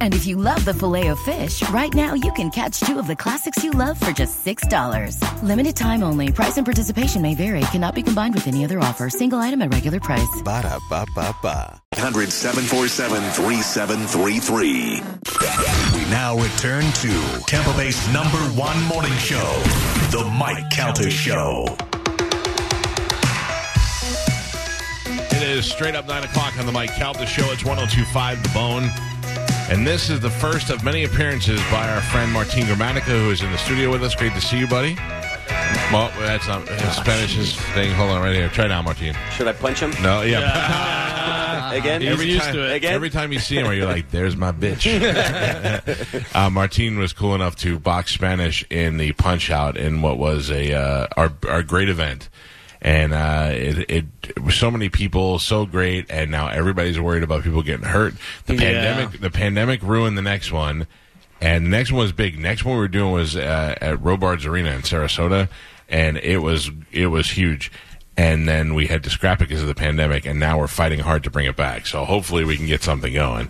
And if you love the filet of fish, right now you can catch two of the classics you love for just $6. Limited time only. Price and participation may vary. Cannot be combined with any other offer. Single item at regular price. Ba da ba ba ba. 800 3733. We now return to Tampa Bay's number one morning show, The Mike Calta Show. Is straight up 9 o'clock on the Mike Calta Show. It's 1025 The Bone. And this is the first of many appearances by our friend Martin Gramatica, who is in the studio with us. Great to see you, buddy. Well, that's not his Spanish is thing. Hold on, right here. Try now, Martin. Should I punch him No, yeah. again? Every used time, to it. Again? every time you see him, you're like, "There's my bitch." uh, Martin was cool enough to box Spanish in the Punch Out in what was a uh, our our great event, and uh, it, it, it was so many people, so great, and now everybody's worried about people getting hurt. The Yeah. pandemic, the pandemic ruined the next one, and the next one was big. Next one we were doing was uh, at Robarts Arena in Sarasota, and it was it was huge. And then we had to scrap it because of the pandemic, and now we're fighting hard to bring it back. So hopefully we can get something going.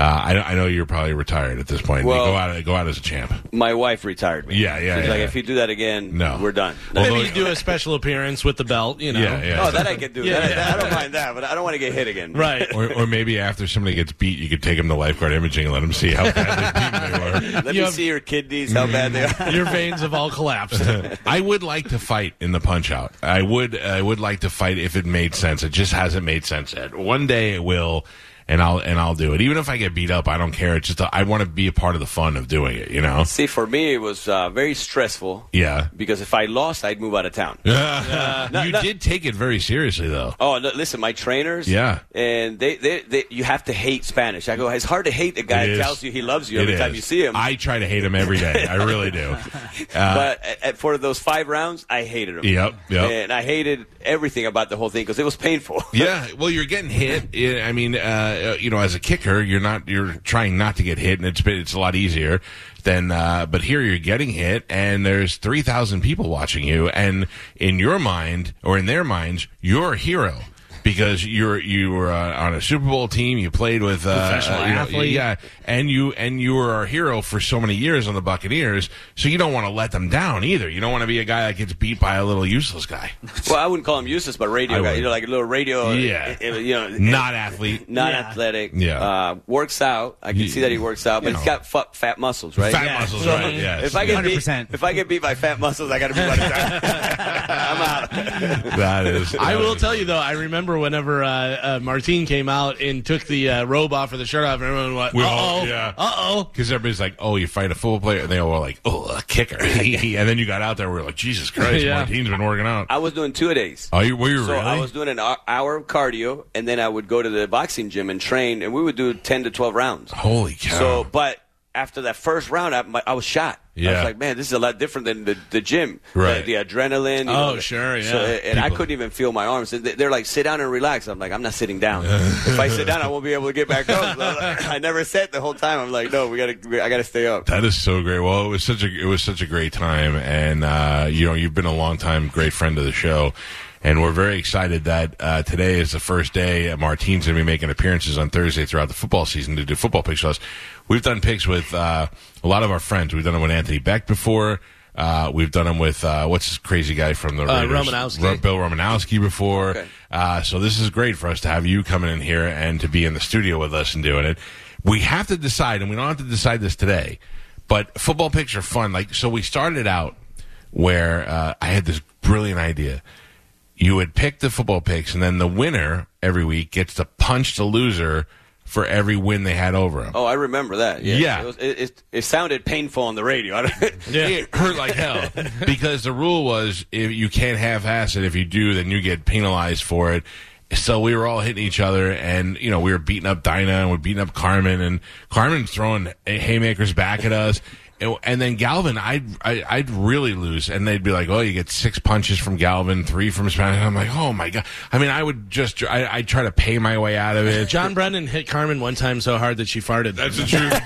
Uh, I, I know you're probably retired at this point. Well- you go out go out as a champ. My wife retired me. Yeah, yeah, She's yeah, like, yeah. if you do that again, No. we're done. Although- Maybe you do a special appearance with the belt, you know. Yeah, yeah. oh, that I can do. Yeah. That, I, I don't mind that, but I don't want to get hit again. Right. Or, or maybe after somebody gets beat, you could take them to lifeguard imaging and let them see how bad beaten they were. Let You me have- see your kidneys, how bad they are. Your veins have all collapsed. I would like to fight in the punch out. I would I would like to fight if it made sense. It just hasn't made sense yet. One day it will and I'll and I'll do it. Even if I get beat up, I don't care. It's just I want to be a part of the fun of doing it, you know? See, for me, it was uh, very stressful. Yeah. Because if I lost, I'd move out of town. you no. did take it very seriously though. Oh, no, listen, my trainers. Yeah. And they, they, they, you have to hate Spanish. I go, it's hard to hate a guy that tells you he loves you It every time is. you see him. I try to hate him every day. I really do. Uh, but at, at- for those five rounds, I hated him. Yep, yep. And I hated everything about the whole thing because it was painful. Yeah, well, you're getting hit. I mean, uh, you know, as a kicker, you're not you're trying not to get hit, and it's been, it's a lot easier than. Uh, but here, you're getting hit, and there's three thousand people watching you, and in your mind or in their minds, you're a hero. Because you're you were uh, on a Super Bowl team, you played with uh, Professional uh, you know, athlete. yeah, and you and you were our hero for so many years on the Buccaneers. So you don't want to let them down either. You don't want to be a guy that gets beat by a little useless guy, well, I wouldn't call him useless, but radio I guy, would. you know, like a little radio. Yeah. uh, You know, not athlete. not Yeah. athletic. Yeah. Uh, works out. I can You- see that he works out, but you he's know. got fu- fat muscles, right? Fat Yeah. muscles, So, right? Yes. If I get beat, 100%. if I get beat by fat muscles, I got to be out of. I'm out. that is. I will tell you though, I remember whenever uh, uh, Martine came out and took the uh, robe off or the shirt off, and everyone went, We "Uh oh, yeah. uh oh." Because everybody's like, "Oh, you fight a football player," and they all were like, "Oh, a kicker," and then you got out there, we were like, "Jesus Christ, Yeah. Martine's been working out." I was doing two a days. Oh, you were you So really? I was doing an hour of cardio, and then I would go to the boxing gym and train, and we would do ten to twelve rounds. Holy cow! So, but after that first round, I, I was shot. I Yeah. was like, man, this is a lot different than the, the gym. Right. The, the adrenaline. you Oh, the- sure, yeah. So, and I couldn't even feel my arms. And they- They're like, sit down and relax. I'm like, I'm not sitting down. if I sit down, I won't be able to get back up. So I never sat the whole time. I'm like, no, we gotta, I gotta stay up. that is so great. Well, it was such a it was such a great time, and uh, you know, you've been a long time great friend of the show. And we're very excited that uh, today is the first day Martine's going to be making appearances on Thursday throughout the football season to do football picks with us. We've done picks with uh, a lot of our friends. We've done them with Anthony Becht before. Uh, we've done them with uh, what's this crazy guy from the Uh, Raiders? Romanowski. Ro- Bill Romanowski before. Okay. Uh, so this is great for us to have you coming in here and to be in the studio with us and doing it. We have to decide, and we don't have to decide this today, but football picks are fun. Like so, we started out where uh, I had this brilliant idea. You would pick the football picks, and then the winner every week gets to punch the loser for every win they had over him. Oh, I remember that. Yes. Yeah. It, was, it, it, it sounded painful on the radio. Don't- It hurt like hell because the rule was if you can't half-ass it. If you do, then you get penalized for it. So we were all hitting each other, and you know we were beating up Dinah and we're beating up Carmen, and Carmen's throwing haymakers back at us. And then Galvin, I'd I, I'd really lose, and they'd be like, "Oh, you get six punches from Galvin, three from Spanish." I'm like, "Oh my god!" I mean, I would just I, I'd try to pay my way out of it. John Brennan hit Carmen one time so hard that she farted. That's the truth.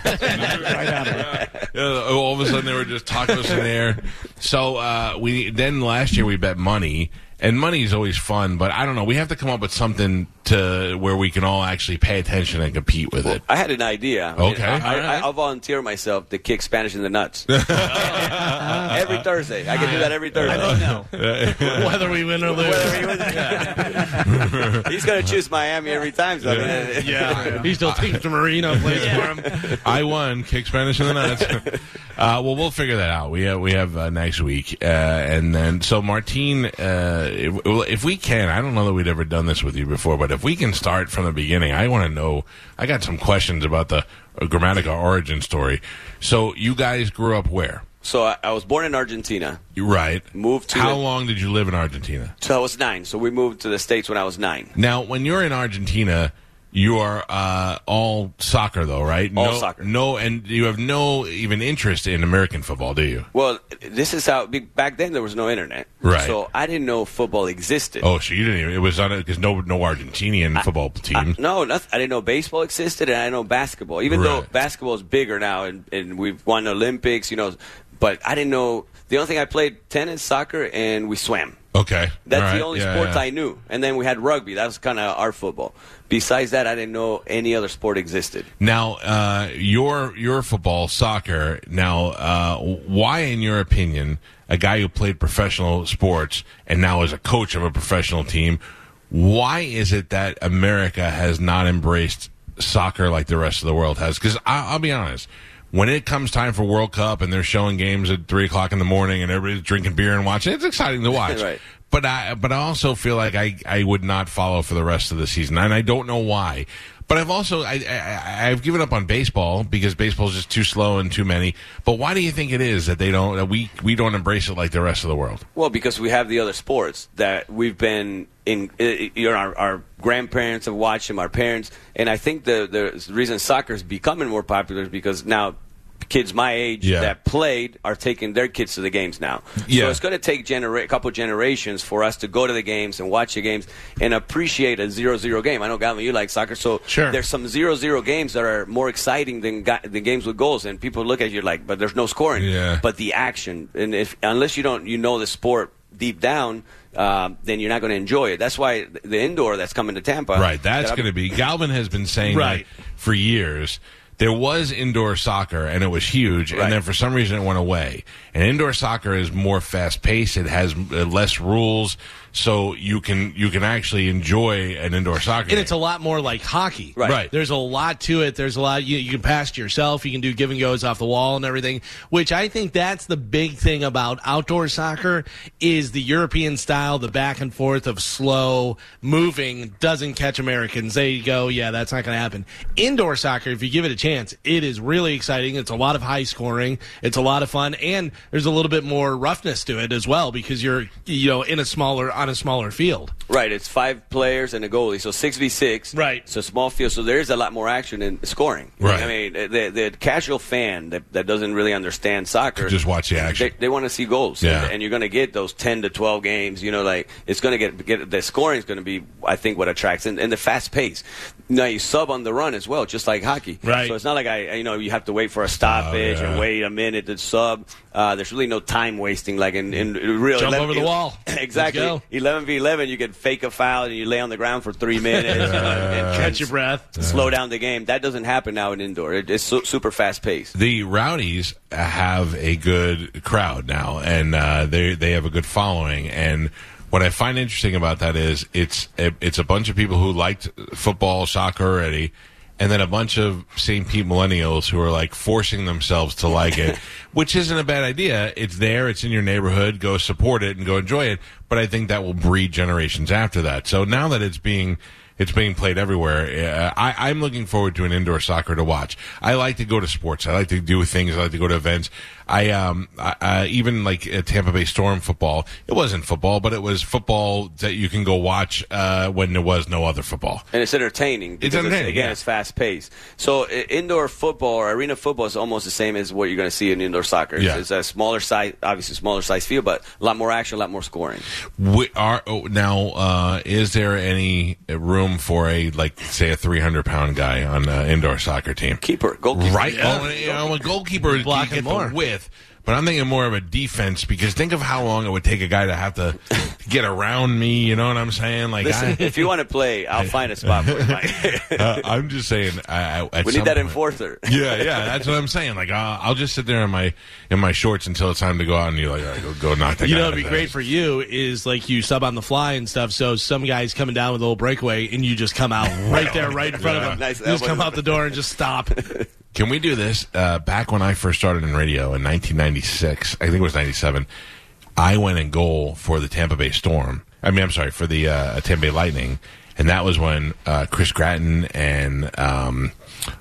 Yeah, all of a sudden, they were just tacos in there. So uh, we then last year we bet money, and money is always fun, but I don't know. We have to come up with something to where we can all actually pay attention and compete with it. I had an idea. Okay. I, I, I'll volunteer myself to kick Spanish in the nuts. every Thursday. I can do that every Thursday. I don't know whether we win or lose. He's going to choose Miami every time. So I mean, yeah, he still thinks the Marino plays for him. I won. Kick Spanish in the nuts. uh, well, we'll figure that out. We have, we have uh, next week, uh, and then so Martine, uh, if, if we can, I don't know that we'd ever done this with you before, but if we can start from the beginning, I want to know. I got some questions about the uh, Gramatica origin story. So you guys grew up where? So I, I was born in Argentina. You right. Moved to How the- long did you live in Argentina? So I was nine. So we moved to the states when I was nine. Now, when you're in Argentina, you are uh, all soccer, though, right? All no, soccer. No, and you have no even interest in American football, do you? Well, this is how back then there was no internet. Right. So I didn't know football existed. Oh, so you didn't. Even, it was on because no no Argentinian football team. I- no, nothing. I didn't know baseball existed, and I know basketball. Even though basketball is bigger now, and, and we've won Olympics, you know, but I didn't know. The only thing I played tennis, soccer, and we swam. okay, That's right. the only Yeah, sports yeah. I knew. And then we had rugby. That was kind of our football. Besides that, I didn't know any other sport existed. Now, uh, your your football, soccer. Now, uh, why, in your opinion, a guy who played professional sports and now is a coach of a professional team, why is it that America has not embraced soccer like the rest of the world has? Because I'll be honest. When it comes time for World Cup and they're showing games at three o'clock in the morning and everybody's drinking beer and watching, it's exciting to watch. Right. But I but I also feel like I, I would not follow for the rest of the season, and I don't know why. But I've also I, I I've given up on baseball because baseball is just too slow and too many. But why do you think it is that they don't that we we don't embrace it like the rest of the world? Well, because we have the other sports that we've been in. You know, our, our grandparents have watched them, our parents, and I think the the reason soccer is becoming more popular is because now kids my age Yeah. that played are taking their kids to the games now. Yeah. So it's going to take genera- a couple generations for us to go to the games and watch the games and appreciate a zero-zero game. I know, Galvin, you like soccer, so Sure. there's some zero-zero games that are more exciting than, ga- than games with goals. And people look at you like, but there's no scoring. Yeah. But the action, and if unless you don't, you know the sport deep down, um, then you're not going to enjoy it. That's why the indoor that's coming to Tampa. Right, that's that going to be. Galvin has been saying Right. that for years. There was indoor soccer, and it was huge, Right. and then for some reason it went away. And indoor soccer is more fast paced; it has uh, less rules, so you can you can actually enjoy an indoor soccer. And it's a lot more like hockey. Right. Right. There's a lot to it. There's a lot you, you can pass to yourself. You can do give and goes off the wall and everything. Which I think that's the big thing about outdoor soccer is the European style, the back and forth of slow moving doesn't catch Americans. They go, yeah, that's not going to happen. Indoor soccer, if you give it a chance, it is really exciting. It's a lot of high scoring. It's a lot of fun, and there's a little bit more roughness to it as well because you're you know in a smaller on a smaller field. Right, it's five players and a goalie, so six v six. Right. so small field, so there is a lot more action in scoring. Right. I mean, the, the casual fan that, that doesn't really understand soccer Just watch the action. They, they want to see goals. Yeah. And, you're going to get those ten to twelve games. You know, like it's going to get get the scoring is going to be, I think, what attracts and, and the fast pace. Now you sub on the run as well, just like hockey. Right. So it's not like I, you know, you have to wait for a stoppage Oh, yeah. and wait a minute to sub. Uh, there's really no time wasting, like in, in real. Jump 11 over the wall. exactly. 11 v 11, you could fake a foul and you lay on the ground for three minutes you and, Catch your breath. slow down the game. That doesn't happen now in indoor. It, it's su- super fast paced. the Rowdies have a good crowd now, and uh, they they have a good following. And what I find interesting about that is it's it's a bunch of people who liked football, soccer already, and then a bunch of St. Pete millennials who are like forcing themselves to like it, which isn't a bad idea. It's there, it's in your neighborhood. Go support it and go enjoy it. But I think that will breed generations after that. So now that it's being It's being played everywhere. Uh, I, I'm looking forward to an indoor soccer to watch. I like to go to sports. I like to do things. I like to go to events. I um I, I, even like uh, Tampa Bay Storm football. It wasn't football, but it was football that you can go watch uh, when there was no other football. and it's entertaining. because entertaining, again, yeah. it's fast paced. So i- indoor football or arena football is almost the same as what you're going to see in indoor soccer. It's, Yeah. it's a smaller size, obviously smaller size field, but a lot more action, a lot more scoring. We are oh, now. Uh, is there any room for a like say a 300 pound guy on an indoor soccer team? Keeper, goalkeeper. Right. Well, you know, a goalkeeper Blocking more. the width. But I'm thinking more of a defense because think of how long it would take a guy to have to get around me. You know what I'm saying? Like, Listen, I, if you want to play, I'll find a spot for you. Mike. uh, I'm just saying. I, I, we need that point- enforcer. Yeah, yeah, that's what I'm saying. Like, uh, I'll just sit there in my in my shorts until it's time to go out, and you're like, all right, go, go knock that. You guy know, out it'd be his great ass. for you is like you sub on the fly and stuff. So some guy's coming down with a little breakaway, and you just come out right there, right in front of him. Nice You just come out the door and just stop. Can we do this? Uh, back when I first started in radio in 1996, I think it was 97, I went in goal for the Tampa Bay Storm. I mean, I'm sorry, for the uh, Tampa Bay Lightning. And that was when uh, Chris Gratton and um,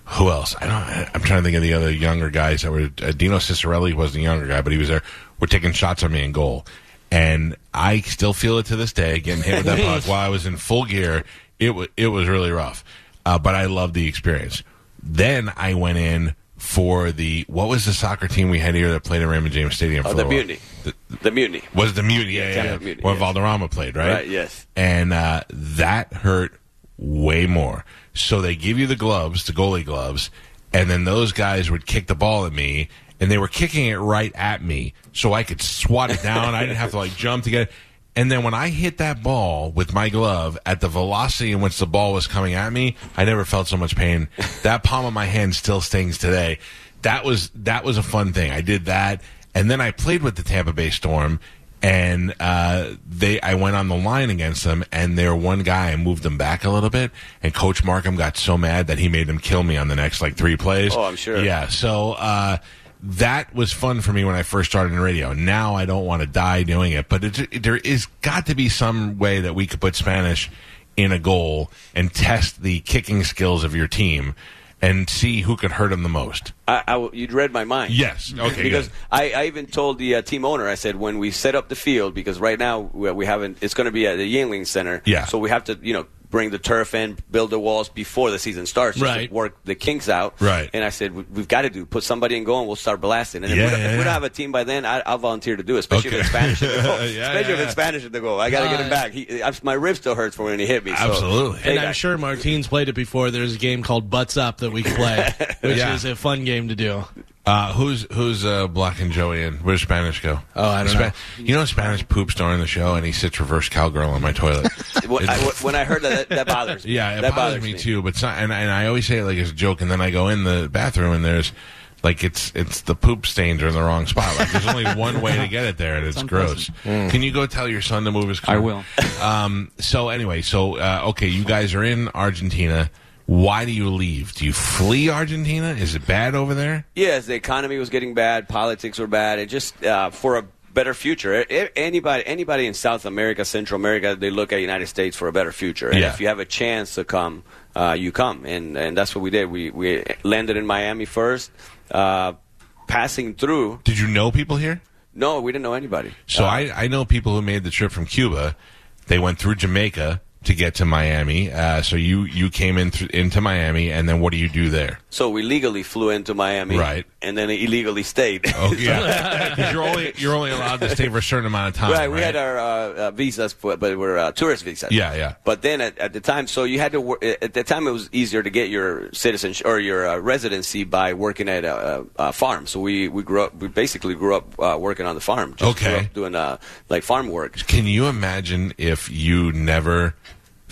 who else? I don't. I'm trying to think of the other younger guys that were. Uh, Dino Ciccarelli wasn't a younger guy, but he was there. Were taking shots on me in goal, and I still feel it to this day. Getting hit with that puck while I was in full gear, it was it was really rough. Uh, but I loved the experience. Then I went in for the what was the soccer team we had here that played at Raymond James Stadium? Oh, for the? Mutiny. The- The mutiny. was the mutiny? Yeah, yeah, yeah. Mutiny, When yes. Valderrama played, right? Right, yes. And uh, that hurt way more. So they give you the gloves, the goalie gloves, and then those guys would kick the ball at me, and they were kicking it right at me, so I could swat it down. I didn't have to like jump to get. it. And then when I hit that ball with my glove at the velocity in which the ball was coming at me, I never felt so much pain. that palm of my hand still stings today. That was that was a fun thing. I did that, and then I played with the Tampa Bay Storm, and uh, they I went on the line against them, and their one guy I moved them back a little bit, and Coach Marcum got so mad that he made them kill me on the next like three plays. Oh, I'm sure. Yeah, so uh, that was fun for me when I first started in radio. Now I don't want to die doing it, but it, there is got to be some way that we could put Spanish in a goal and test the kicking skills of your team and see who could hurt them the most. I, I, you'd read my mind. Yes. Okay. because. I, I even told the uh, team owner, I said, when we set up the field, because right now we, we haven't, it's going to be at the Yuengling Center. Yeah. So we have to, you know, bring the turf in, build the walls before the season starts, just Right. work the kinks out. Right. And I said, we, we've got to do, put somebody in goal and we'll start blasting. And Yeah, if, we, yeah, if we don't have a team by then, I, I'll volunteer to do it, especially Okay. if it's Spanish in the goal. Yeah, especially yeah, if it's Spanish in the goal. I got to get him Uh, back. He, I, my rib still hurts from when he hit me. So, Absolutely. Hey, And I'm guys. sure Martine's played it before. There's a game called Butts Up that we play, which is a fun game to do. Uh, who's who's uh, blocking Joey in? Where's Spanish go? Oh, I don't know. You know, Spanish poops during the show, and he sits reverse cowgirl on my toilet. When I, when I heard that, that, that bothers me. Yeah, it that bothers, me, too. But some, and and I always say it like it's a joke, and then I go in the bathroom and there's like it's it's the poop stains are in the wrong spot. Like there's only one way to get it there, and it's gross. Can you go tell your son to move his car? I will. Um. So anyway, so uh, okay, you guys are in Argentina. Why do you leave? Do you flee Argentina? Is it bad over there? Yes, the economy was getting bad, politics were bad, and just uh, for a better future. Anybody, anybody in South America, Central America, they look at United States for a better future. And Yeah. if you have a chance to come, uh, you come, and and that's what we did. We we landed in Miami first, uh, passing through. Did you know people here? No, we didn't know anybody. So Uh, I, I know people who made the trip from Cuba. They went through Jamaica to get to Miami. Uh, so you you came in th- into Miami, and then what do you do there? So we legally flew into Miami, Right. and then illegally stayed. Oh yeah, 'Cause you're only you're only allowed to stay for a certain amount of time. Right, Right, we had our uh, uh, visas, for, but we're uh, tourist visas. Yeah, yeah. But then at, at the time, so you had to work. At the time, it was easier to get your citizenship or your uh, residency by working at a, a, farm. So we, we grew up. We basically grew up uh, working on the farm. Just Okay. grew up doing uh, like farm work. Can you imagine if you never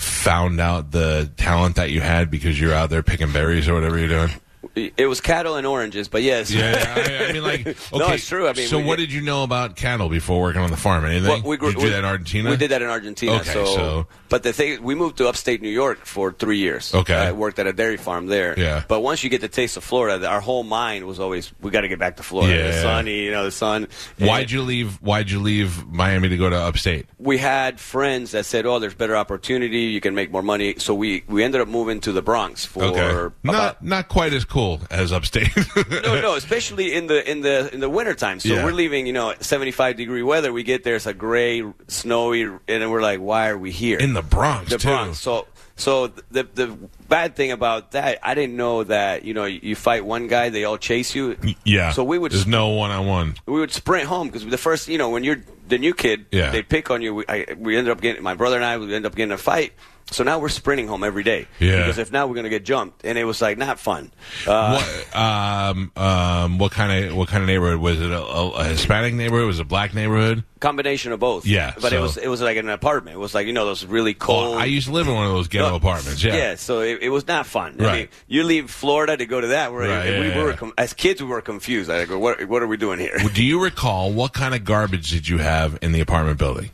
found out the talent that you had because you're out there picking berries or whatever you're doing? It was cattle and oranges, but yes. Yeah, I, I mean, like, okay. No, it's true. I mean, so we- what did you know about cattle before working on the farm? Anything? Well, we grew- did you do we- that in Argentina? We did that in Argentina. Okay, so, so- but the thing, we moved to upstate New York for three years. Okay. I worked at a dairy farm there. Yeah. But once you get the taste of Florida, our whole mind was always, we got to get back to Florida. Yeah. The sunny, you know, the sun. Why'd you leave? Why'd you leave Miami to go to upstate? We had friends that said, "Oh, there's better opportunity. You can make more money." So we we ended up moving to the Bronx for Okay, about not not quite as cool as upstate. no, no, especially in the in the in the wintertime. So Yeah. we're leaving, you know, 75 degree weather. We get there, it's a gray, snowy, and we're like, why are we here? in the Bronx the too. Bronx. So so the the bad thing about that, I didn't know that you know you fight one guy, they all chase you. Yeah. So we would There's no one on one. we would sprint home because the first, you know, when you're the new kid, Yeah. they pick on you. We, I, we ended up getting my brother and I. We ended up getting a fight. So now we're sprinting home every day. Yeah. Because if not, we're gonna get jumped, and it was like not fun. Uh, what, um, um, what kind of what kind of neighborhood was it? A, a, Hispanic neighborhood? Was it a black neighborhood? combination of both. Yeah, but it was it was like an apartment. It was like you know those really cold. Oh, I used to live in one of those ghetto No, apartments. Yeah. so it, it was not fun. I Right. mean, you leave Florida to go to that. Where Right, we, yeah, were yeah. com- as kids, we were confused. I go, what, what are we doing here? Do you recall what kind of garbage did you have in the apartment building?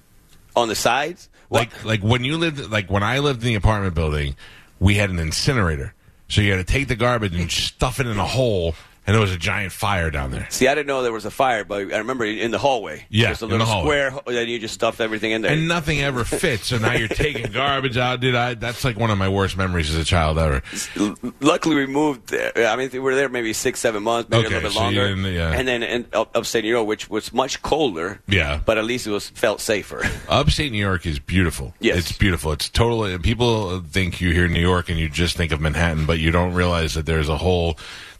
On the sides, Like like when you lived like when I lived in the apartment building, we had an incinerator. So you had to take the garbage and stuff it in a hole, and there was a giant fire down there. See, I didn't know there was a fire, but I remember in the hallway. Yeah, just a in the little hallway. square, and you just stuffed everything in there. And nothing ever fits. So now you're taking garbage out, dude. I, that's like one of my worst memories as a child ever. Luckily, we moved. There. I mean, we were there maybe six, seven months, maybe Okay, a little bit so longer. yeah. And then in upstate New York, which was much colder. Yeah. but at least it was felt safer. Upstate New York is beautiful. Yes. It's beautiful. It's totally. People think you hear New York and you just think of Manhattan, but you don't realize that there's a whole,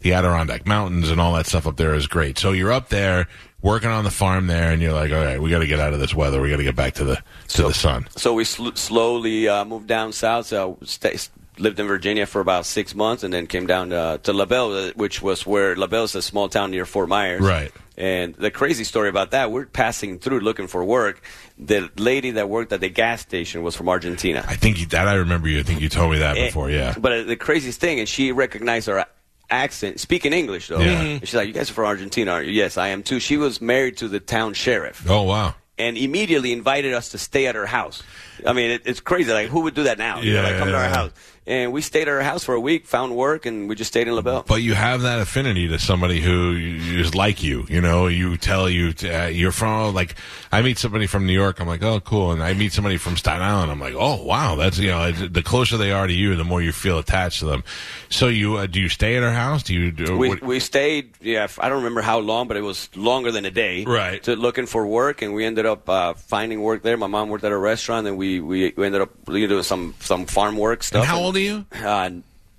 the Adirondack Mountains and all that stuff up there is great. So you're up there working on the farm there, and you're like, all right, we got to get out of this weather. We got to get back to the to the sun. So we sl- slowly uh, moved down south. So stay, lived in Virginia for about six months, and then came down to, to LaBelle, uh, which was where LaBelle is a small town near Fort Myers. Right. And the crazy story about that, we're passing through looking for work. The lady that worked at the gas station was from Argentina. I think you, that I remember you. I think you told me that Eh, before. Yeah. But uh, the craziest thing, and she recognized our accent, speaking English though. Yeah. Mm-hmm. And She's like, "You guys are from Argentina, aren't you?" Yes, I am too. She was married to the town sheriff Oh wow. and immediately invited us to stay at her house. I mean, it, it's crazy. Like, who would do that now? You know, Yeah, like, come to yeah. our house. And we stayed at her house for a week, found work, and we just stayed in LaBelle. But you have that affinity to somebody who is like you. You know, you tell you uh, you're from. Like, I meet somebody from New York. I'm like, oh, cool. And I meet somebody from Staten Island. I'm like, oh, wow. That's you know, the closer they are to you, the more you feel attached to them. So you uh, do you stay at her house? Do you? Do, We, what- we stayed, yeah, I don't remember how long, but it was longer than a day. Right. To looking for work, and we ended up uh, finding work there. My mom worked at a restaurant, and we, we, we ended up doing some, some farm work stuff. and how old you? Uh,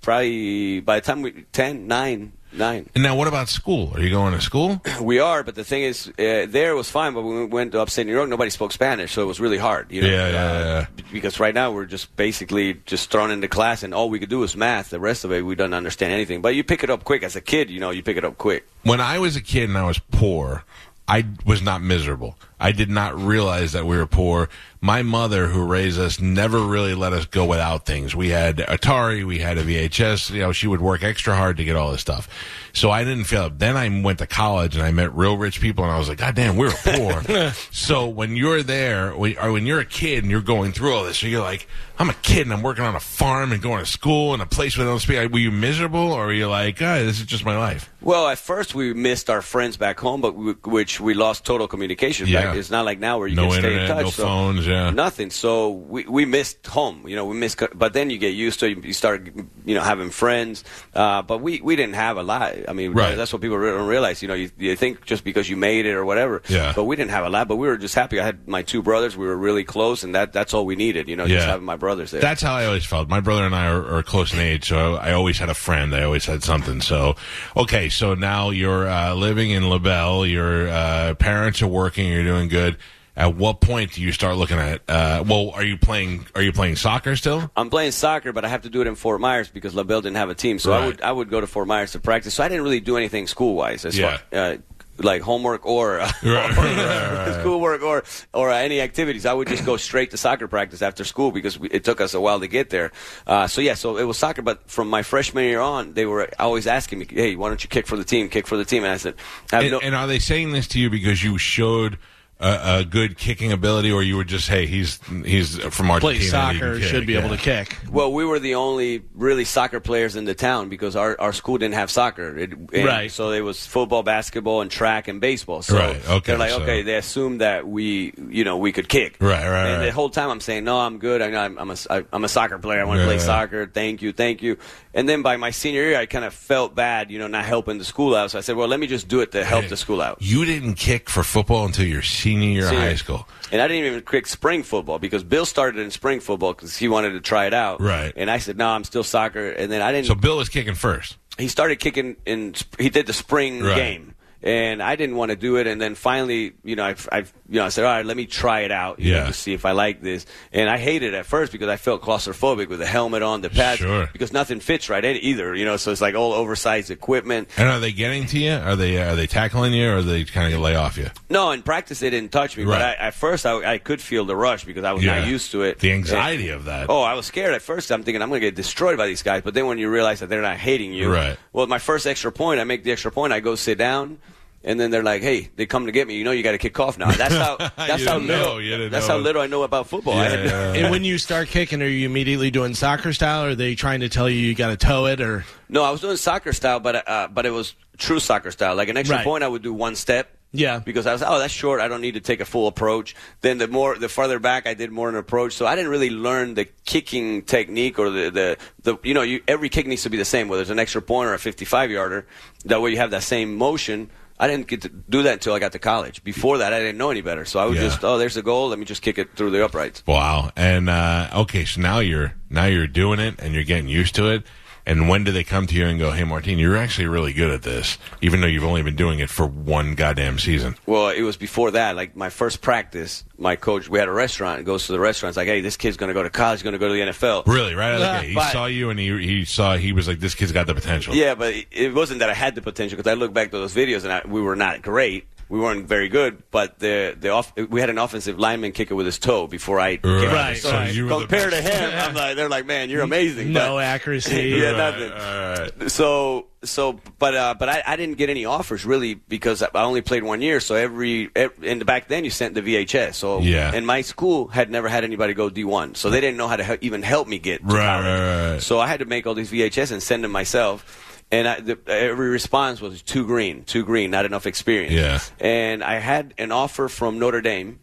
probably by the time we, 10, 9, 9. And now, what about school? Are you going to school? We are, but the thing is, uh, there was fine, but when we went to upstate New York, nobody spoke Spanish, so it was really hard. You know? Yeah, yeah, Uh, yeah. Because right now we're just basically just thrown into class, and all we could do is math. The rest of it, we don't understand anything. But you pick it up quick as a kid. You know, you pick it up quick. when I was a kid and I was poor, I was not miserable. I did not realize that we were poor. My mother, who raised us, never really let us go without things. We had Atari, we had a VHS. You know, she would work extra hard to get all this stuff. So I didn't feel it. Then I went to college and I met real rich people, and I was like, God damn, we were poor. so when you're there, when- or when you're a kid and you're going through all this, so you're like, I'm a kid and I'm working on a farm and going to school in a place where they don't speak. Were you miserable, or were you like, oh, this is just my life? Well, at first we missed our friends back home, but we, which we lost total communication. Yeah. Back. It's not like now where you No can stay in touch. no so phones, yeah. nothing. So we we missed home. You know, we missed. But then you get used to it. You start, you know, having friends. Uh, but we we didn't have a lot. I mean, Right. that's what people don't realize. You know, you, you think just because you made it or whatever. Yeah. But we didn't have a lot. But we were just happy. I had my two brothers. We were really close, and that that's all we needed. You know, Yeah. just having my brothers there. That's how I always felt. My brother and I are, are close in age, so I always had a friend. I always had something. So, okay, so now you're uh, living in LaBelle. Your uh, parents are working. You're doing good. At what point do you start looking at? Uh, well, are you playing? Are you playing soccer still? I'm playing soccer, but I have to do it in Fort Myers because LaBelle didn't have a team. So I would I would go to Fort Myers to practice. So I didn't really do anything school wise. As Yeah. far, uh, like homework or, uh, or schoolwork or or any activities. I would just go straight to soccer practice after school because we, it took us a while to get there. Uh, so yeah, so it was soccer. But from my freshman year on, they were always asking me, "Hey, why don't you kick for the team? Kick for the team?" And I said, I And, no- and are they saying this to you because you showed a, a good kicking ability, or you were just, hey, he's he's from Argentina, Play soccer, should be yeah. able to kick. Well, we were the only really soccer players in the town because our, our school didn't have soccer. It, and Right. So it was football, basketball, and track and baseball. So Right, okay, they're like, so- okay, they assumed that we, you know, we could kick. Right, right, And right. the whole time I'm saying, no, I'm good. I, I'm, I'm a, I- I'm a soccer player. I want to play Yeah. soccer. Thank you, thank you. And then by my senior year, I kind of felt bad, you know, not helping the school out. So I said, well, let me just do it to help the school out. You didn't kick for football until your senior year of high school. And I didn't even kick spring football because Bill started in spring football because he wanted to try it out. Right. And I said, no, I'm still soccer. And then I didn't. So Bill was kicking first. he started kicking in. He did the spring Right. game, and I didn't want to do it. And then finally, you know, I, I, you know, I said, all right, let me try it out, you Yeah. know, to see if I like this. And I hated it at first because I felt claustrophobic with the helmet on, the pads, Sure. because nothing fits right either, you know. So it's like all oversized equipment. And are they getting to you? Are they uh, are they tackling you, or are they kind of lay off you? No, in practice they didn't touch me, Right. but I, at first I, I could feel the rush because I was Yeah. not used to it. The anxiety of that. Oh, I was scared at first. I'm thinking I'm going to get destroyed by these guys. But then when you realize that they're not hating you, Right. Well, my first extra point, I make the extra point. I go sit down, and then they're like, "Hey, they come to get me. You know, you got to kick off now." That's how. That's how didn't little. know. That's know. how little I know about football. I Yeah, yeah. And when you start kicking, are you immediately doing soccer style? Or are they trying to tell you you got to toe it? Or No, I was doing soccer style, but uh, but it was true soccer style. Like an extra Right. point, I would do one step. Yeah. Because I was, oh, that's short. I don't need to take a full approach. Then the more, the farther back, I did more of an approach. So I didn't really learn the kicking technique or the, the, the you know, you, every kick needs to be the same, whether it's an extra point or a 55 yarder. That way you have that same motion. I didn't get to do that until I got to college. Before that, I didn't know any better. So I would Yeah. just, oh, there's a goal. Let me just kick it through the uprights. Wow. And uh, okay, so now you're now you're doing it and you're getting used to it. And when do they come to you and go, "Hey, Martin, you're actually really good at this," even though you've only been doing it for one goddamn season? Well, it was before that. Like my first practice, my coach, we had a restaurant. Goes to the restaurant. It's like, hey, this kid's going to go to college. He's going to go to the NFL. Really, right out he But- saw you and he he saw he was like, "This kid's got the potential." Yeah, but it- it wasn't that I had the potential because I look back to those videos and I, we were not great. We weren't very good, but the the off, we had an offensive lineman kicker with his toe before I came. Right, So were the compared to him, I'm like, they're like, man, you're amazing. no but, accuracy? yeah, Right, nothing. So so, but uh, but I, I didn't get any offers really because I only played one year. So every, every and back then you sent the VHS. So Yeah. and my school had never had anybody go D1, so they didn't know how to he- even help me get to Right, college. right, right. So I had to make all these VHS and send them myself. And I, the, every response was too green, too green, not enough experience. Yeah. And I had an offer from Notre Dame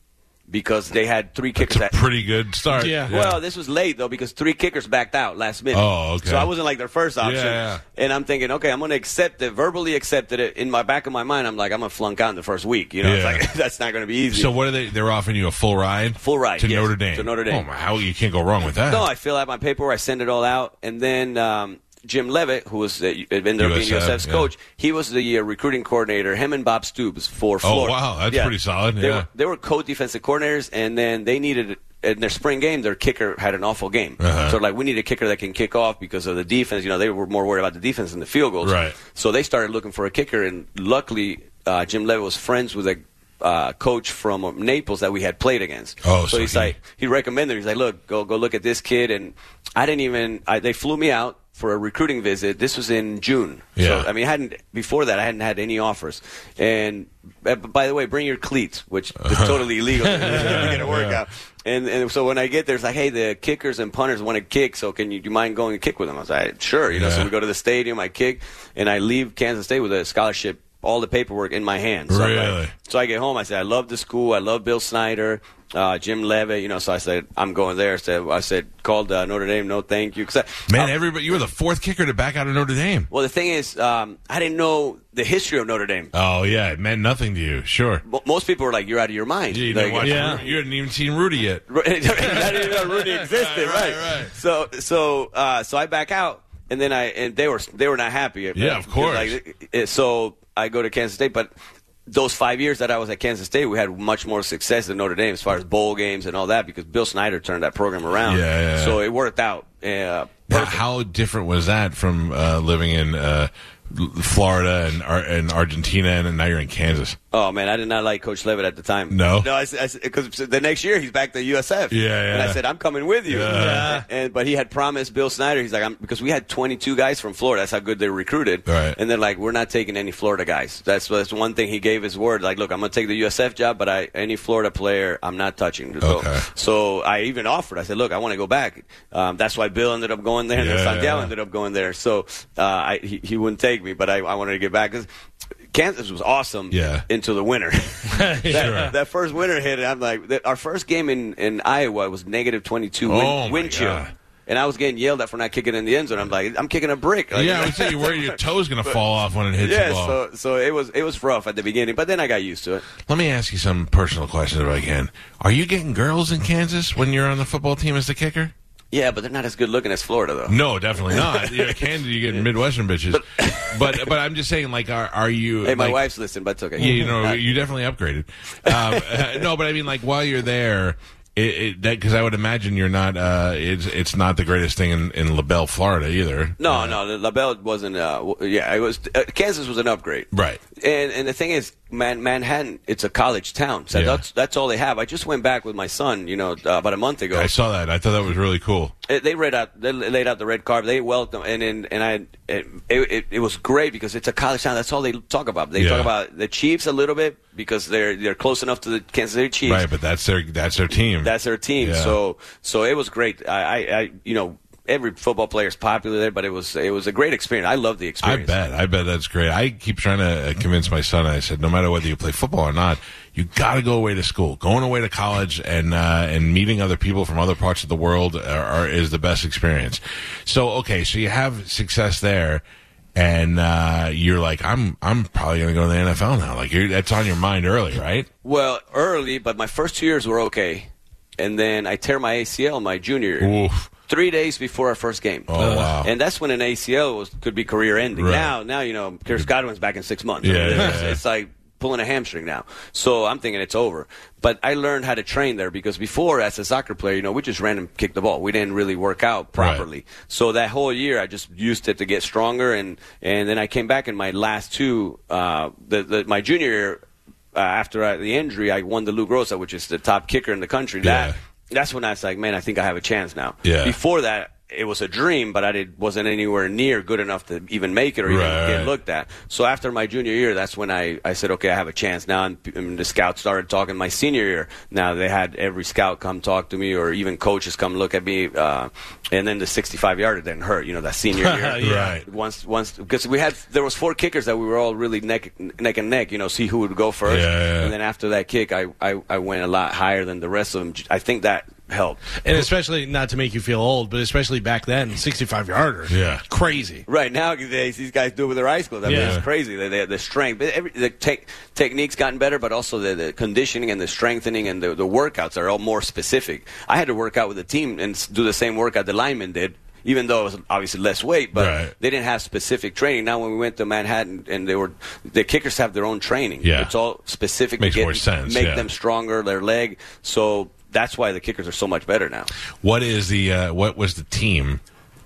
because they had three It's kickers. a that, pretty good start. Yeah. well, this was late though because three kickers backed out last minute. Oh, okay. So I wasn't like their first option. Yeah, yeah. And I'm thinking, okay, I'm going to accept it, verbally accepted it. In my back of my mind, I'm like, I'm going to flunk out in the first week. You know, Yeah. it's like that's not going to be easy. So what are they? They're offering you a full ride, Full ride, to yes, Notre Dame. to Notre Dame. Oh my, how you can't go wrong with that? no, I fill out my paperwork, I send it all out, and then um, Jim Leavitt, who was the, ended up being USF's yeah. coach, he was the uh, recruiting coordinator. Him and Bob Stoops for Florida. Oh, wow, that's pretty solid, They, yeah. were, they were co-defensive coordinators, and then they needed in their spring game, their kicker had an awful game. Uh-huh. So like, we need a kicker that can kick off because of the defense. You know, they were more worried about the defense than the field goals. Right. So they started looking for a kicker, and luckily, uh, Jim Leavitt was friends with a uh, coach from uh, Naples that we had played against. Oh, so, so he's he- like, he recommended. He's like, look, go go look at this kid, and I didn't even. I, they flew me out for a recruiting visit. This was in June. Yeah. So I mean, I hadn't before that. I hadn't had any offers. And uh, by the way, bring your cleats, which is totally illegal to get a workout. And and so when I get there, it's like, hey, the kickers and punters want to kick, so can you do you mind going and kick with them? I was like, sure. You know, so we go to the stadium, I kick, and I leave Kansas State with a scholarship. All the paperwork in my hand. So, I'm like- Really? so I get home. I said, I love the school. I love Bill Snyder, uh, Jim Leavitt. You know, so I said, I'm going there. So I said, called uh, Notre Dame. No, thank you. 'Cause I- Man, uh, everybody, you were the fourth kicker to back out of Notre Dame. well, the thing is, um, I didn't know the history of Notre Dame. Oh yeah, it meant nothing to you. Sure. Mo- Most people were like, "You're out of your mind." You, Like, watch Yeah. You hadn't even seen Rudy yet. I didn't know Rudy existed, Right, right? right, right. So, so, uh, so I back out, and then I and they were they were not happy. Yeah, of course. Like, so I go to Kansas State, but those five years that I was at Kansas State, we had much more success than Notre Dame as far as bowl games and all that because Bill Snyder turned that program around. Yeah, yeah, So it worked out. Uh, Now, how different was that from uh, living in uh, Florida and Ar- and Argentina, and now you're in Kansas. Oh man, I did not like Coach Leavitt at the time. No? no, because the next year he's back to USF. Yeah, And I said I'm coming with you. Yeah. And but he had promised Bill Snyder. He's like, I'm, because we had 22 guys from Florida. That's how good they recruited. Right. And they're like, we're not taking any Florida guys. That's that's one thing he gave his word. Like, look, I'm gonna take the USF job, but I any Florida player I'm not touching. So, Okay. so I even offered. I said, look, I want to go back. Um, that's why Bill ended up going there, and then Yeah, Santiago yeah. ended up going there. So uh, I, he, he wouldn't take me, but I, I wanted to get back 'cause Kansas was awesome Yeah. into the winter. that, that first winter hit, I'm like, that, our first game in, in Iowa was negative 22 wind, Oh, wind chill. God. And I was getting yelled at for not kicking in the end zone. I'm like, I'm kicking a brick. Like, yeah, I would say you worry your toe's going to fall off when it hits yeah, the ball. so so it was it was rough at the beginning, but then I got used to it. Let me ask you some personal questions if I can. Are you getting girls in Kansas when you're on the football team as the kicker? Yeah, but they're not as good looking as Florida though. No, definitely not. You're Kansas, you get Midwestern bitches. But but I'm just saying, like, are are you? Hey, my like- wife's listening, but it's okay. Yeah, you know, you definitely upgraded. Um, uh, no, but I mean, like, while you're there, it, it, that because I would imagine you're not. Uh, it's it's not the greatest thing in, in LaBelle, Florida, either. no, Uh, no, LaBelle wasn't. Uh, yeah, it was. Uh, Kansas was an upgrade. Right. And and the thing is, Man, Manhattan, it's a college town. So Yeah. that's that's all they have. I just went back with my son, you know, uh, about a month ago. I saw that. I thought that was really cool. It- they read out they laid out the red carpet they welcome and and, and I it, it it was great because it's a college town that's all they talk about they Yeah. talk about the Chiefs a little bit because they're they're close enough to the Kansas City Chiefs Right, but that's their that's their team. that's their team Yeah. so so it was great I, I I you know every football player is popular there but it was it was a great experience I love the experience. I bet. I bet that's great. I keep trying to uh, convince my son. I said, no matter whether you play football or not, you got to go away to school. Going away to college and uh, and meeting other people from other parts of the world are, are, is the best experience. So okay, so you have success there, and uh, you're like, I'm I'm probably going to go to the NFL now. Like you're, that's on your mind early, right? well early but my first two years were okay and then I tear my ACL my junior year Oof. three days before our first game. Oh, wow. And that's when an ACL was, could be career ending. Right. Now, now you know, Chris Godwin's back in six months. Yeah, I mean, yeah, it's, yeah. it's like pulling a hamstring now. So I'm thinking it's over. But I learned how to train there because before, as a soccer player, you know, we just ran and kicked the ball. We didn't really work out properly. So that whole year, I just used it to get stronger. And and then I came back in my last two, uh, the, the my junior year. Uh, after I, the injury, I won the Lou Groza, which is the top kicker in the country. Yeah. That that's when I was like, man, I think I have a chance now. Yeah. Before that, it was a dream, but I did, wasn't anywhere near good enough to even make it or even Right, get looked at. So after my junior year, that's when I, I said, okay, I have a chance now. And, and the scouts started talking my senior year. Now they had every scout come talk to me, or even coaches come look at me. Uh, and then the 65 yarder didn't hurt. You know that senior year. Yeah. Right. Once, once, because we had there was four kickers that we were all really neck neck and neck. You know, see who would go first. Yeah, yeah. And then after that kick, I, I I went a lot higher than the rest of them. I think that helped. And especially not to make you feel old, but especially back then, 65 yarder. Yeah. Crazy. Right nowadays, these guys do it with their eyes closed. I mean, Yeah. it's crazy. They, they, the strength, but every, the tech technique's gotten better, but also the, the conditioning and the strengthening and the, the workouts are all more specific. I had to work out with the team and do the same workout the linemen did. Even though it was obviously less weight, but Right. they didn't have specific training. Now, when we went to Manhattan, and they were the kickers have their own training. Yeah. it's all specific. Makes to get, more sense, Make yeah. them stronger, their leg. So that's why the kickers are so much better now. What is the uh, what was the team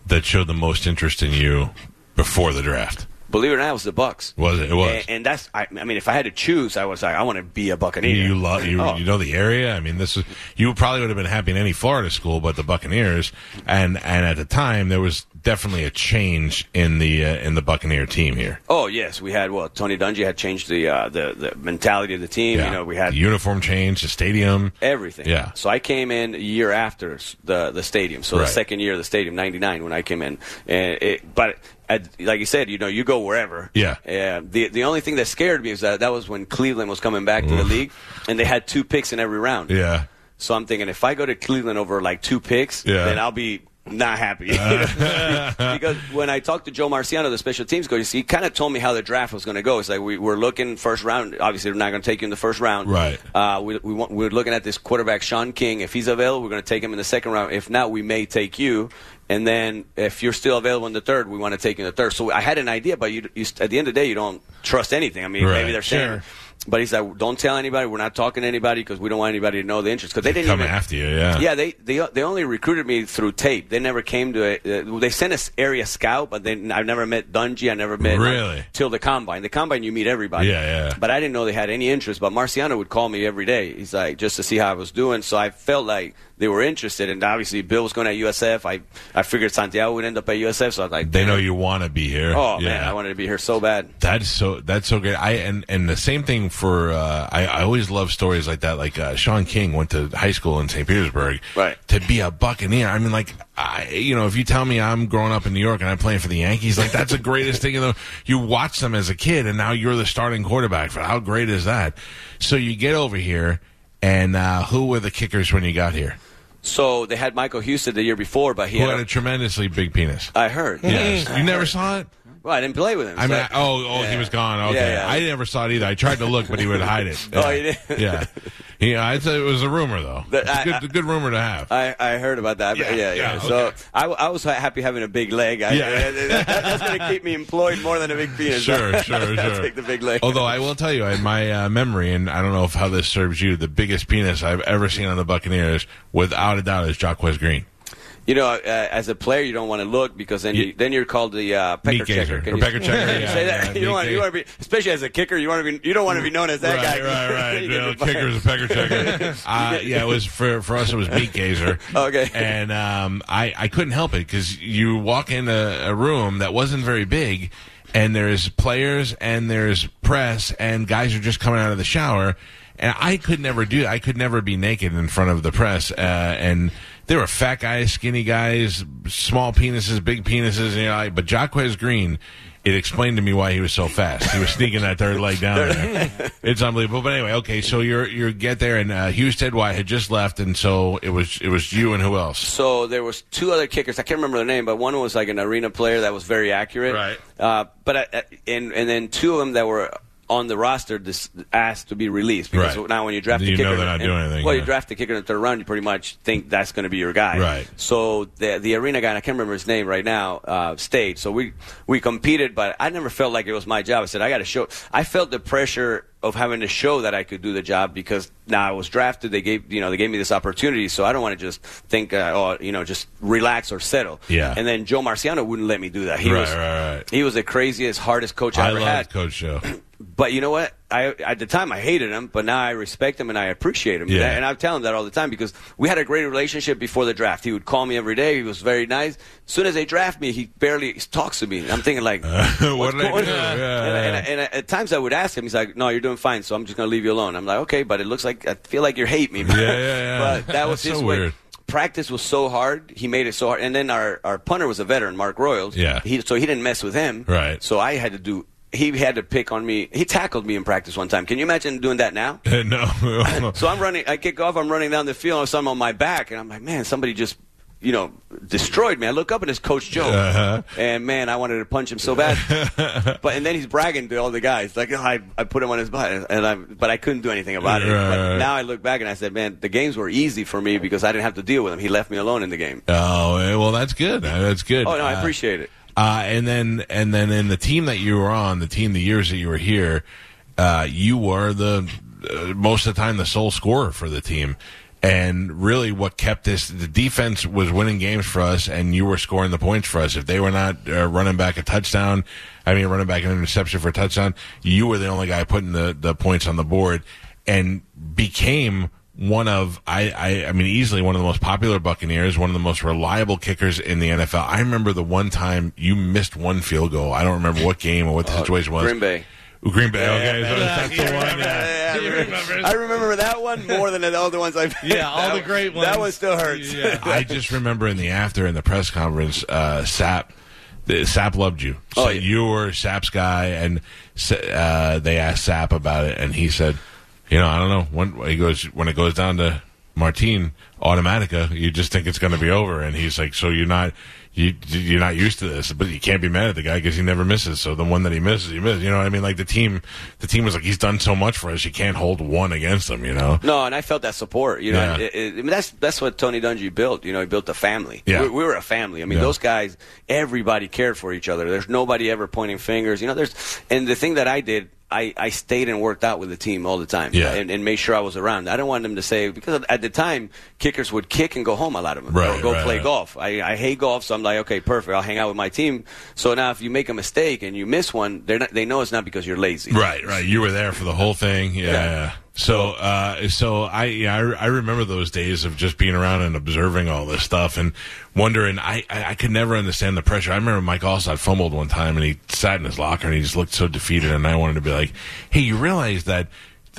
that showed the most interest in you before the draft? Believe it or not, it was the Bucks. Was it? It was. And, and that's, I, I mean, if I had to choose, I was like, I want to be a Buccaneer. You love you, Oh. you know the area. I mean, this is you probably would have been happy in any Florida school, but the Buccaneers, and and at the time there was definitely a change in the uh, in the Buccaneer team here. Oh yes, we had well Tony Dungy had changed the uh, the the mentality of the team. You know, we had the uniform change, the stadium. everything. Yeah. So I came in a year after the the stadium. So Right. the second year of the stadium, '99, when I came in. And it, but like you said, you know, you go wherever. Yeah. Uh, the the only thing that scared me is that that was when Cleveland was coming back to the league, and they had two picks in every round. Yeah, So I'm thinking if I go to Cleveland over like two picks, Yeah. then I'll be not happy. because when I talked to Joe Marciano, the special teams coach, he kind of told me how the draft was going to go. It's like we, we're looking first round. Obviously, we're not going to take you in the first round. Right. Uh, we, we want, we're looking at this quarterback, Shaun King. If he's available, we're going to take him in the second round. If not, we may take you. And then if you're still available in the third, we want to take you in the third. So I had an idea, but you, you, at the end of the day, you don't trust anything. I mean, Right. maybe they're saying Sure. But he's like, don't tell anybody. We're not talking to anybody because we don't want anybody to know the interest. Because they didn't Come even after you, yeah. Yeah, they, they they only recruited me through tape. They never came to a. Uh, they sent us area scout, but then I've never met Dungy. I never met Really? till the combine. The combine, you meet everybody. Yeah, yeah. But I didn't know they had any interest. But Marciano would call me every day. He's like just to see how I was doing. So I felt like they were interested. And obviously, Bill was going at USF. I I figured Santiago would end up at USF. So I was like, They know you want to be here. Oh yeah. man, I wanted to be here so bad. That's so that's so great. I and and the same thing for uh, I, I always love stories like that. Like uh, Shaun King went to high school in St. Petersburg, Right. To be a Buccaneer. I mean, like I, you know, if you tell me I'm growing up in New York and I'm playing for the Yankees, like that's the greatest thing. You know, you watch them as a kid, and now you're the starting quarterback. For how great is that? So you get over here, and uh, who were the kickers when you got here? So they had Michael Husted the year before, but he Who had. had a- a tremendously big penis? I heard. Yes, you never saw it. Well, I didn't play with him. I so- mean, I- oh, oh, he was gone. Okay, Yeah, yeah. I never saw it either. I tried to look, but he would hide it. Oh, he did? Yeah, yeah. It was a rumor, though. The- It's I- good, I- a good rumor to have. I, I heard about that. Yeah, Yeah, yeah. yeah, So. I, I was happy having a big leg. I, Yeah. that- that's going to keep me employed more than a big penis. Sure, sure, I'll sure. take the big leg. Although I will tell you, in my uh, memory, and I don't know if how this serves you, the biggest penis I've ever seen on the Buccaneers, without a doubt, is Jacquez Green. You know, uh, as a player, you don't want to look because then Yeah. you, then you're called the uh, pecker checker. Can Or you- pecker checker, Can you yeah, say that? yeah, you don't want you want to be, especially as a kicker, you want to be you don't want to be known as that right, guy. right, right. You You the fire. kicker's a pecker checker. uh, yeah, it was for for us. It was meat gazer. Okay. and um, I I couldn't help it because you walk in a, a room that wasn't very big, and there's players and there's press and guys are just coming out of the shower. And I could never do. I could never be naked in front of the press. Uh, and there were fat guys, skinny guys, small penises, big penises. and You know, like, but Jacquez Green, it explained to me why he was so fast. He was sneaking that third leg down there. It's unbelievable. But anyway, okay. So you're you get there, and uh, Houston White had just left, and so it was it was you and who else? So there was two other kickers. I can't remember their name, but one was like an arena player that was very accurate. Right. Uh, but I, I- and and then two of them that were on the roster dis- asked to be released because Right. now when you draft You the know kicker, they're not and- doing anything, Well, yeah. you draft the kicker in the third round, you pretty much think that's going to be your guy. Right. So the the arena guy, and I can't remember his name right now, uh, stayed. So we we competed, but I never felt like it was my job. I said I got to show. I felt the pressure of having to show that I could do the job because now I was drafted. They gave you know they gave me this opportunity, so I don't want to just think uh, oh you know just relax or settle. Yeah. And then Joe Marciano wouldn't let me do that. He Right, was right, right. he was the craziest, hardest coach I, I ever loved had. Coach Joe. But you know what? I at the time I hated him, but now I respect him and I appreciate him. Yeah. And I tell him that all the time because we had a great relationship before the draft. He would call me every day. He was very nice. As soon as they draft me, he barely talks to me. I'm thinking like, what what's did I going do? on? Yeah, and, and, and at times I would ask him. He's like, "No, you're doing fine. So I'm just going to leave you alone." I'm like, "Okay," but it looks like I feel like you hate me. Yeah, yeah, yeah. but that was his so way. weird. Practice was so hard. He made it so hard. And then our, our punter was a veteran, Mark Royals. Yeah. He, so he didn't mess with him. Right. So I had to do. He had to pick on me. He tackled me in practice one time. Can you imagine doing that now? no. So I'm running. I kick off. I'm running down the field. and I'm on my back, and I'm like, man, somebody just, you know, destroyed me. I look up and it's Coach Joe, Uh-huh. and man, I wanted to punch him so bad. but and then he's bragging to all the guys, like, oh, I, I put him on his butt, and I, but I couldn't do anything about it. Right, But now I look back and I said, man, the games were easy for me because I didn't have to deal with him. He left me alone in the game. oh, eh, well, that's good. Uh, That's good. Oh no, I Uh, appreciate it. Uh, and then and then in the team that you were on, the team the years that you were here, uh, you were the uh, most of the time the sole scorer for the team. And really, what kept this the defense was winning games for us, and you were scoring the points for us. If they were not uh, running back a touchdown, I mean, running back an interception for a touchdown, you were the only guy putting the, the points on the board, and became one of I, I I mean easily one of the most popular Buccaneers, one of the most reliable kickers in the NFL. I remember the one time you missed one field goal. I don't remember what game or what the situation was. Uh, Green Bay. Ooh, Green Bay. Okay, so Yeah, that's he the one. remembers. Yeah. Yeah, I remember. I remember that one more than all the ones I've. Yeah, all that the great ones. That ones. one still hurts. Yeah. I just remember in the after in the press conference, uh, Sapp. The, Sapp loved you. So Oh, yeah. you were Sapp's guy, and uh, they asked Sapp about it, and he said, "You know, I don't know when he goes when it goes down to Martine. Automatica. You just think it's going to be over, and he's like, "So you're not." You, you're not used to this, but you can't be mad at the guy because he never misses. So the one that he misses, he misses. You know what I mean? Like the team, the team was like, he's done so much for us, you can't hold one against him. You know? No, and I felt that support. You know, Yeah. it, it, I mean, that's that's what Tony Dungy built. You know, he built a family. Yeah. we, we were a family. I mean, Yeah. those guys, everybody cared for each other. There's nobody ever pointing fingers. You know, there's and the thing that I did. I, I stayed and worked out with the team all the time Yeah. and, and made sure I was around. I don't want them to say because at the time kickers would kick and go home. A lot of them Right, or go right, play right. golf. I, I hate golf, so I'm like, okay, perfect. I'll hang out with my team. So now, if you make a mistake and you miss one, they're not, they know it's not because you're lazy. Right, right. You were there for the whole thing. Yeah. Yeah. So, uh, so I, yeah, I, I remember those days of just being around and observing all this stuff and wondering. I, I, I could never understand the pressure. I remember Mike Alstott fumbled one time and he sat in his locker and he just looked so defeated. And I wanted to be like, "Hey, you realize that?"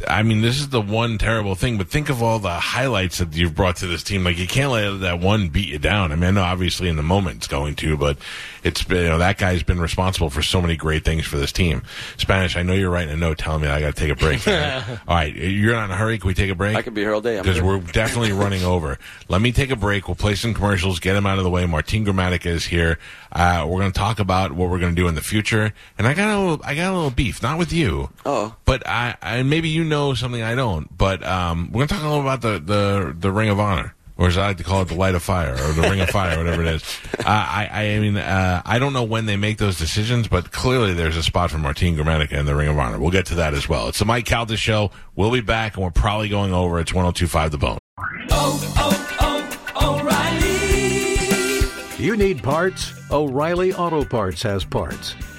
I mean, this is the one terrible thing, but think of all the highlights that you've brought to this team. Like, you can't let that one beat you down. I mean, I know obviously in the moment it's going to, but it's been, you know, that guy's been responsible for so many great things for this team. Spanish, I know you're writing a note telling me I got to take a break. all right. You're not in a hurry. Can we take a break? I could be here all day. Because we're definitely running over. Let me take a break. We'll play some commercials, get them out of the way. Martin Gramatica is here. Uh, we're going to talk about what we're going to do in the future. And I got a little, I got a little beef, not with you. Oh. But I, I maybe you know something I don't. But um, we're going to talk a little about the, the, the Ring of Honor. Or as I like to call it, the Light of Fire, or the Ring of Fire, whatever it is. Uh, I, I mean, uh, I don't know when they make those decisions, but clearly there's a spot for Martin Gramatica in the Ring of Honor. We'll get to that as well. It's the Mike Calta Show. We'll be back, and we're probably going over. It's 1025 The Bone. Oh, oh, oh, O'Reilly. You need parts? O'Reilly Auto Parts has parts.